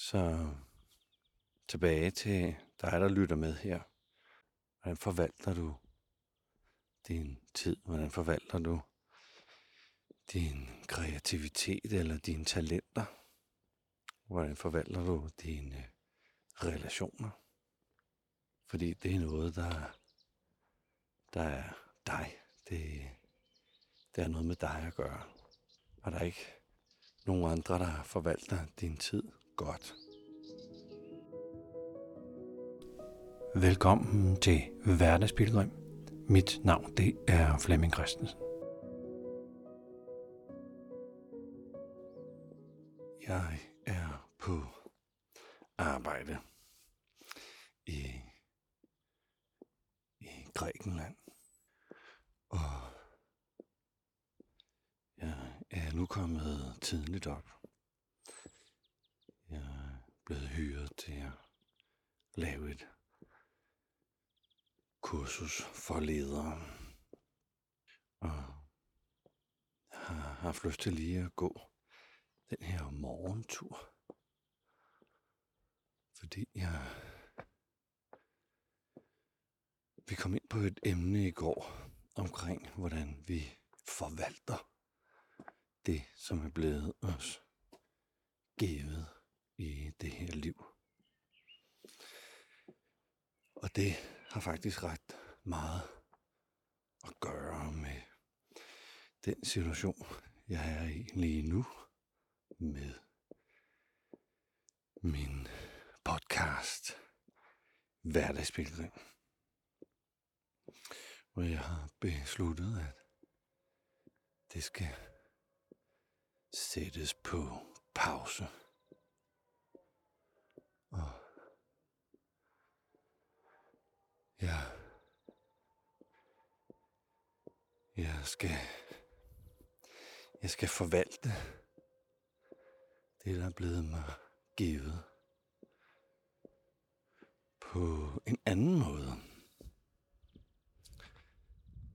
Så tilbage til dig, der lytter med her. Hvordan forvalter du din tid? Hvordan forvalter du din kreativitet eller dine talenter? Hvordan forvalter du dine øh, relationer? Fordi det er noget, der, der er dig. Det, det er noget med dig at gøre. Og der er ikke nogen andre, der forvalter din tid godt. Velkommen til Hverdagsbilledrøm. Mit navn det er Flemming Christensen. Jeg er på arbejde i, i Grækenland. Og jeg er nu kommet tidligt op. Blevet hyret til at lave et kursus for ledere. Og jeg har haft lyst til lige at gå den her morgentur. Fordi jeg... Vi kom ind på et emne i går omkring, hvordan vi forvalter det, som er blevet os givet i det her liv. Og det har faktisk ret meget at gøre med den situation, jeg er i lige nu med min podcast Hverdagsbillede. Hvor jeg har besluttet, at det skal sættes på pause. Ja, jeg skal, jeg skal forvalte det, der er blevet mig givet på en anden måde.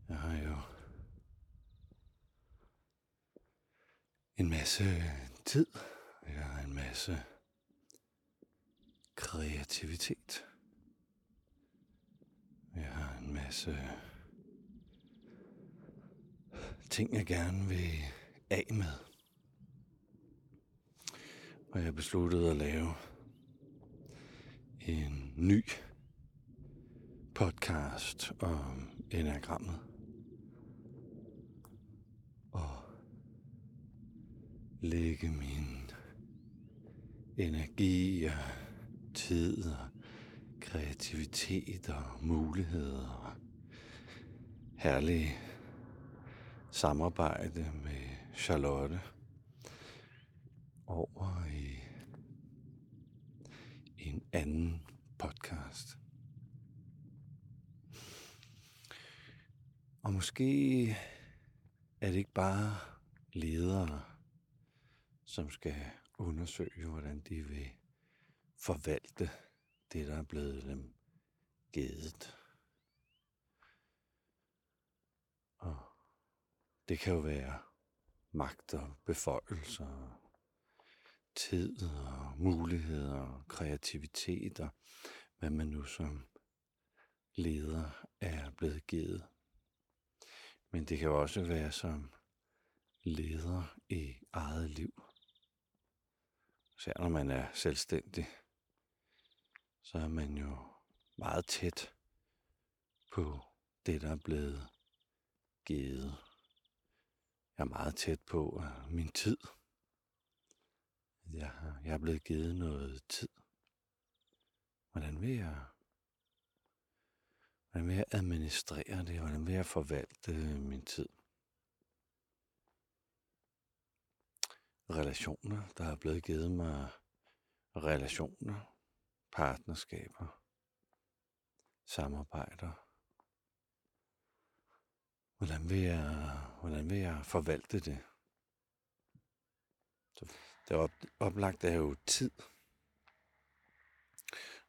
Jeg har jo en masse tid. Jeg har en masse kreativitet. Masse ting, jeg gerne vil af med. Og jeg besluttede at lave en ny podcast om enagrammet. Og lægge min energi og tid og kreativitet og muligheder og herlig samarbejde med Charlotte over i en anden podcast. Og måske er det ikke bare ledere, som skal undersøge, hvordan de vil forvalte det, der er blevet øhm, dem givet. Og det kan jo være magt og beføjelser, tid og muligheder og kreativitet og hvad man nu som leder er blevet givet. Men det kan jo også være som leder i eget liv. Især når man er selvstændig, så er man jo meget tæt på det, der er blevet givet. Jeg er meget tæt på uh, min tid. Jeg, jeg er blevet givet noget tid. Hvordan vil jeg, hvordan vil jeg administrere det? Hvordan vil jeg forvalte min tid? Relationer, der er blevet givet mig relationer, partnerskaber, samarbejder. Hvordan vil jeg, hvordan vil jeg forvalte det? Så det op, oplagt er jo tid.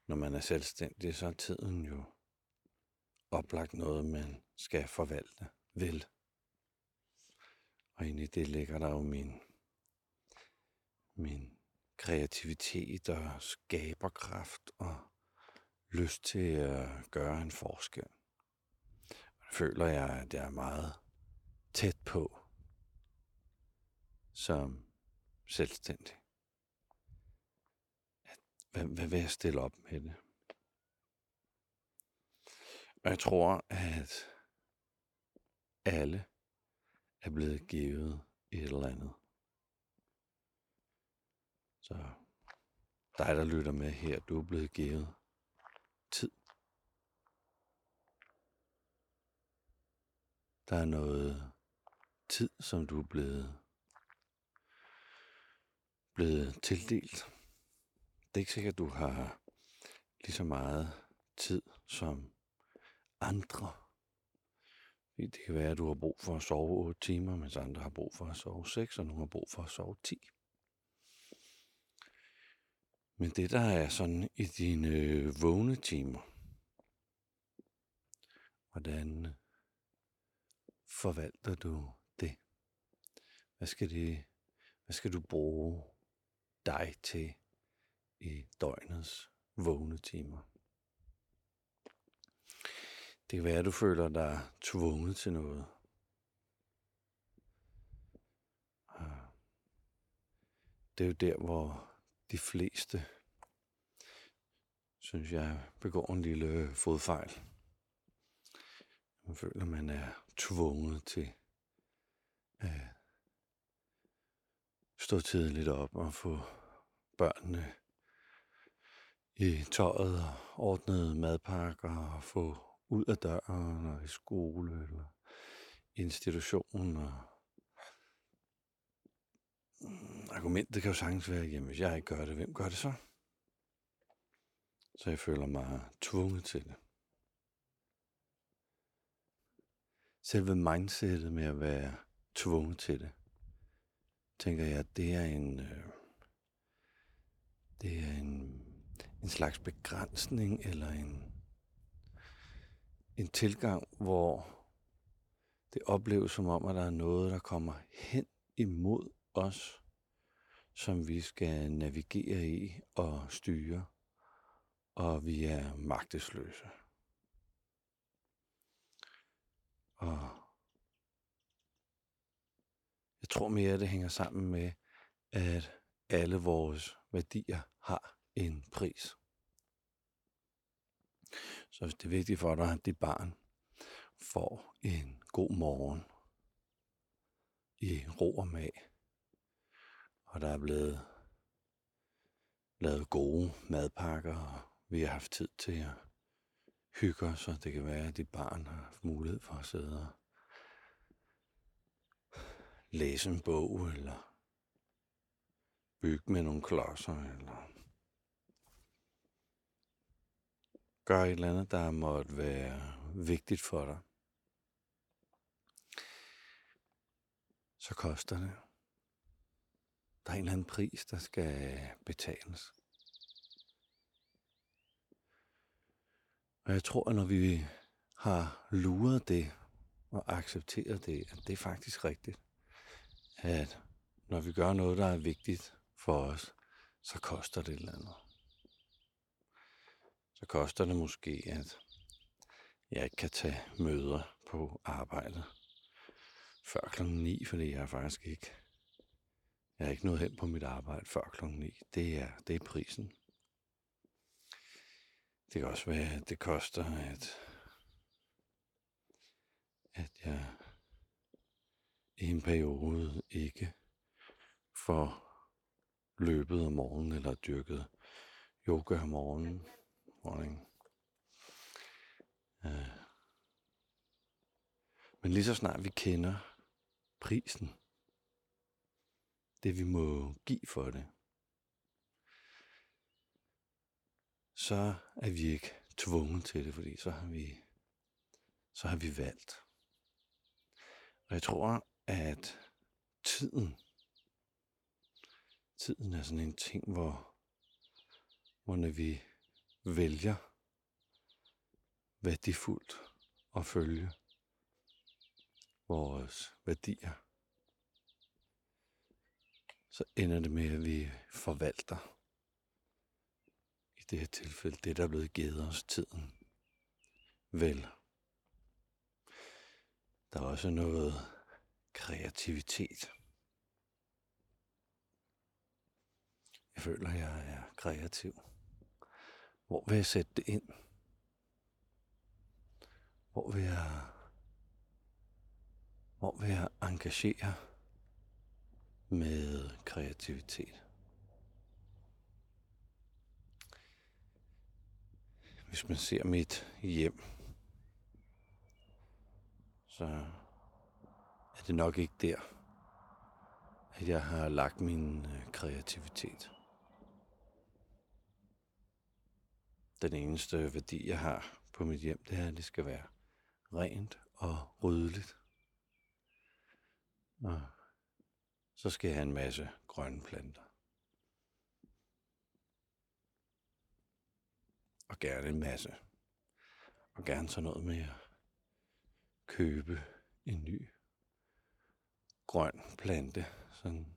Når man er selvstændig, så er tiden jo oplagt noget, man skal forvalte vel. Og ind i det ligger der jo min, min kreativitet og skaberkraft og lyst til at gøre en forskel. Og det føler jeg, at jeg er meget tæt på som selvstændig. At, hvad, hvad vil jeg stille op med det? Og jeg tror, at alle er blevet givet et eller andet. Så dig, der lytter med her, du er blevet givet tid. Der er noget tid, som du er blevet, blevet tildelt. Det er ikke sikkert, at du har lige så meget tid som andre. Det kan være, at du har brug for at sove 8 timer, mens andre har brug for at sove 6, og nogle har brug for at sove 10. Men det, der er sådan i dine øh, vågne timer, hvordan øh, forvalter du det? Hvad skal, det, hvad skal du bruge dig til i døgnets vågne timer? Det kan være, at du føler dig tvunget til noget. Ah. Det er jo der, hvor de fleste, synes jeg, begår en lille fodfejl. Man føler, man er tvunget til at stå tidligt op og få børnene i tøjet og ordnet madpakker og få ud af døren og i skole eller institution. Og argumentet kan jo sagtens være, jamen hvis jeg ikke gør det, hvem gør det så? Så jeg føler mig tvunget til det. Selve mindsetet med at være tvunget til det, tænker jeg, det er en, øh, det er en, en slags begrænsning eller en, en tilgang, hvor det opleves som om, at der er noget, der kommer hen imod os, som vi skal navigere i og styre, og vi er magtesløse. Og jeg tror mere, at det hænger sammen med, at alle vores værdier har en pris. Så hvis det er vigtigt for dig, at dit barn får en god morgen i ro og mag, og der er blevet lavet gode madpakker, og vi har haft tid til at hygge os, så det kan være, at dit barn har haft mulighed for at sidde og læse en bog, eller bygge med nogle klodser, eller gør et eller andet, der måtte være vigtigt for dig, så koster det. Der er en eller anden pris, der skal betales. Og jeg tror, at når vi har luret det og accepteret det, at det er faktisk rigtigt, at når vi gør noget, der er vigtigt for os, så koster det et eller andet så koster det måske, at jeg ikke kan tage møder på arbejdet før klokken 9, fordi jeg faktisk ikke, jeg er ikke nået hen på mit arbejde før klokken 9. Det er, det er prisen. Det kan også være, at det koster, at, at jeg i en periode ikke får løbet om morgenen eller dyrket yoga om morgenen morning. Øh. Men lige så snart vi kender prisen, det vi må give for det, så er vi ikke tvunget til det, fordi så har vi, så har vi valgt. Og jeg tror, at tiden, tiden er sådan en ting, hvor, hvor når vi vælger værdifuldt at følge vores værdier, så ender det med, at vi forvalter i det her tilfælde det, der er blevet givet os tiden. Vel. Der er også noget kreativitet. Jeg føler, at jeg er kreativ. Hvor vil jeg sætte det ind? Hvor vil jeg, hvor vil jeg engagere med kreativitet? Hvis man ser mit hjem, så er det nok ikke der, at jeg har lagt min øh, kreativitet. Den eneste værdi, jeg har på mit hjem, det er, at det skal være rent og ryddeligt. Og så skal jeg have en masse grønne planter. Og gerne en masse. Og gerne sådan noget med at købe en ny grøn plante, sådan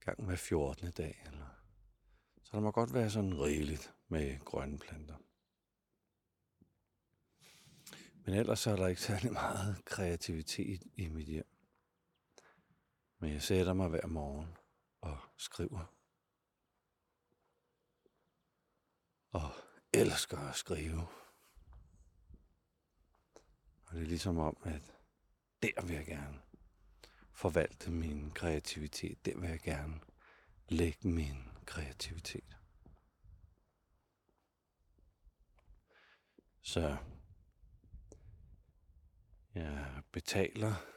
gang hver 14. dag. Eller. Så der må godt være sådan rigeligt med grønne planter. Men ellers er der ikke særlig meget kreativitet i mit hjem. Men jeg sætter mig hver morgen og skriver. Og elsker at skrive. Og det er ligesom om, at der vil jeg gerne forvalte min kreativitet. Der vil jeg gerne lægge min kreativitet. Så jeg betaler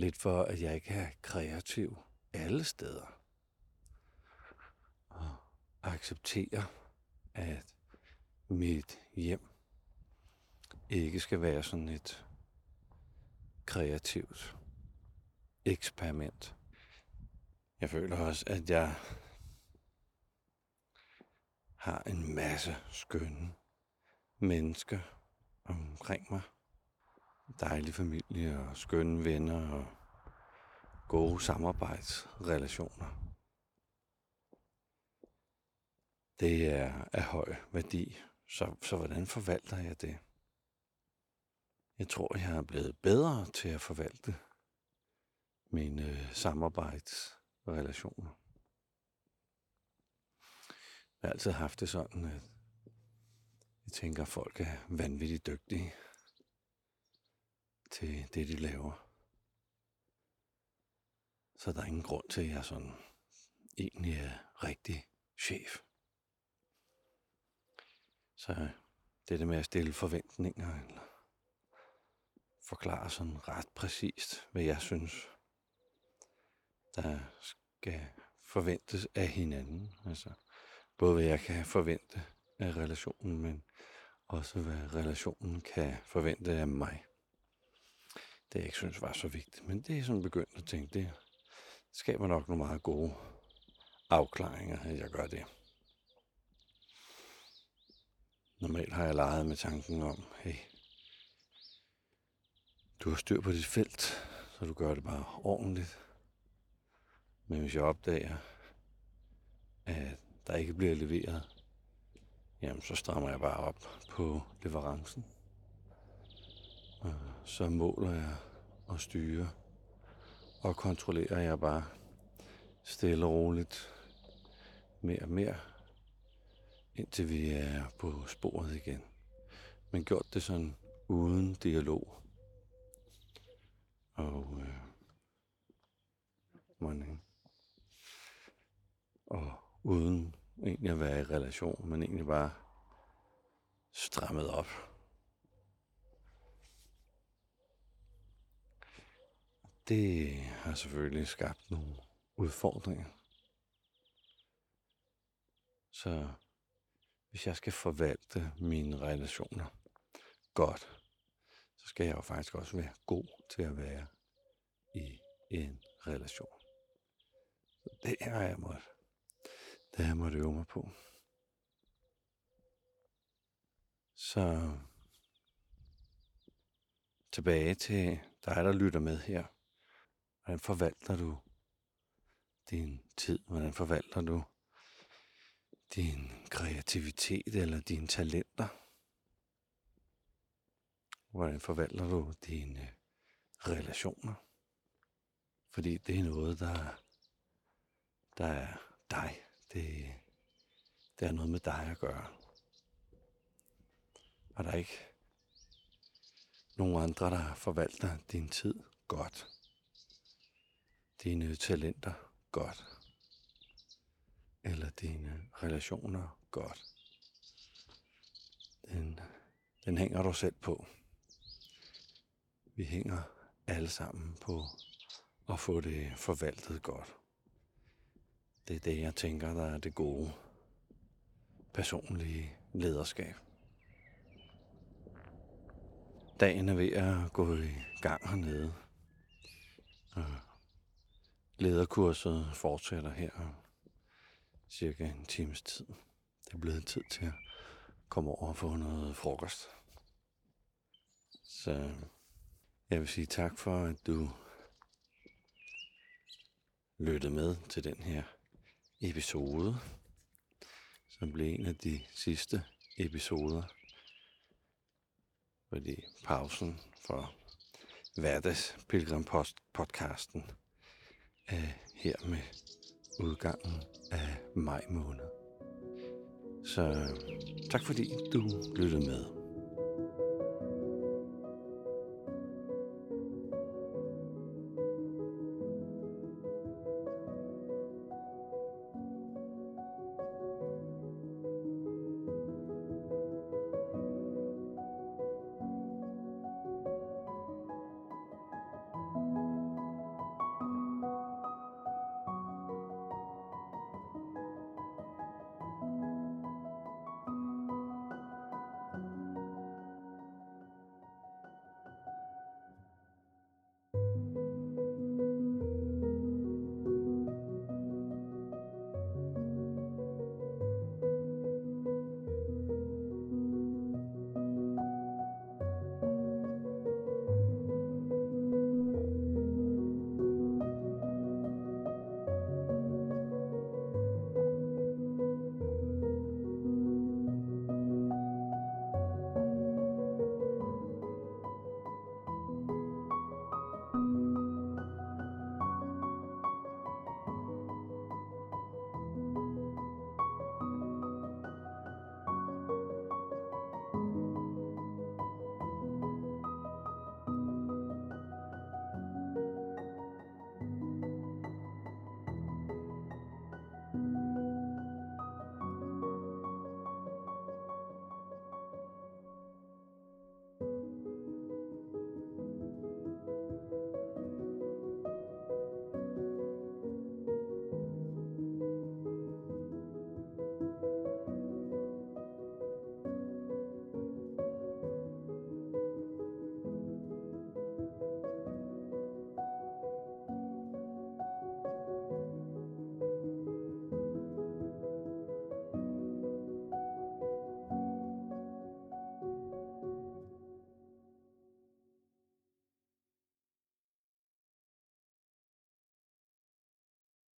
lidt for, at jeg ikke er kreativ alle steder. Og accepterer, at mit hjem ikke skal være sådan et kreativt eksperiment. Jeg føler også, at jeg har en masse skønne mennesker omkring mig. Dejlig familie og skønne venner og gode samarbejdsrelationer. Det er af høj værdi, så, så hvordan forvalter jeg det? Jeg tror, jeg er blevet bedre til at forvalte mine øh, samarbejdsrelationer. Jeg har altid haft det sådan, at jeg tænker, at folk er vanvittigt dygtige til det, de laver. Så der er ingen grund til, at jeg sådan egentlig er rigtig chef. Så det det med at stille forventninger, eller forklare sådan ret præcist, hvad jeg synes, der skal forventes af hinanden. Altså, både hvad jeg kan forvente af relationen, men også hvad relationen kan forvente af mig. Det jeg ikke synes var så vigtigt, men det er sådan begyndt at tænke, det skaber nok nogle meget gode afklaringer, at jeg gør det. Normalt har jeg leget med tanken om, hey, du har styr på dit felt, så du gør det bare ordentligt. Men hvis jeg opdager, at der ikke bliver leveret, jamen så strammer jeg bare op på leverancen. Så måler jeg og styrer og kontrollerer jeg bare stille og roligt mere og mere, indtil vi er på sporet igen. Men gjort det sådan uden dialog. Og øh, morning. Og uden egentlig at være i relation, men egentlig bare strammet op. Det har selvfølgelig skabt nogle udfordringer. Så hvis jeg skal forvalte mine relationer godt, så skal jeg jo faktisk også være god til at være i en relation. Så det har jeg måtte, det har jeg måtte øve mig på. Så tilbage til dig, der lytter med her. Hvordan forvalter du din tid? Hvordan forvalter du din kreativitet eller dine talenter? Hvordan forvalter du dine øh, relationer? Fordi det er noget, der, der er dig. Det, det er noget med dig at gøre. Og der er ikke nogen andre, der forvalter din tid godt. Dine talenter godt. Eller dine relationer godt. Den, den hænger du selv på. Vi hænger alle sammen på at få det forvaltet godt. Det er det, jeg tænker, der er det gode personlige lederskab. Dagen er ved at gå i gang hernede. Og lederkurset fortsætter her cirka en times tid. Det er blevet tid til at komme over og få noget frokost. Så jeg vil sige tak for, at du lyttede med til den her episode, som blev en af de sidste episoder fordi pausen for hverdags Pilgrim podcasten af her med udgangen af maj måned. Så tak fordi du lyttede med.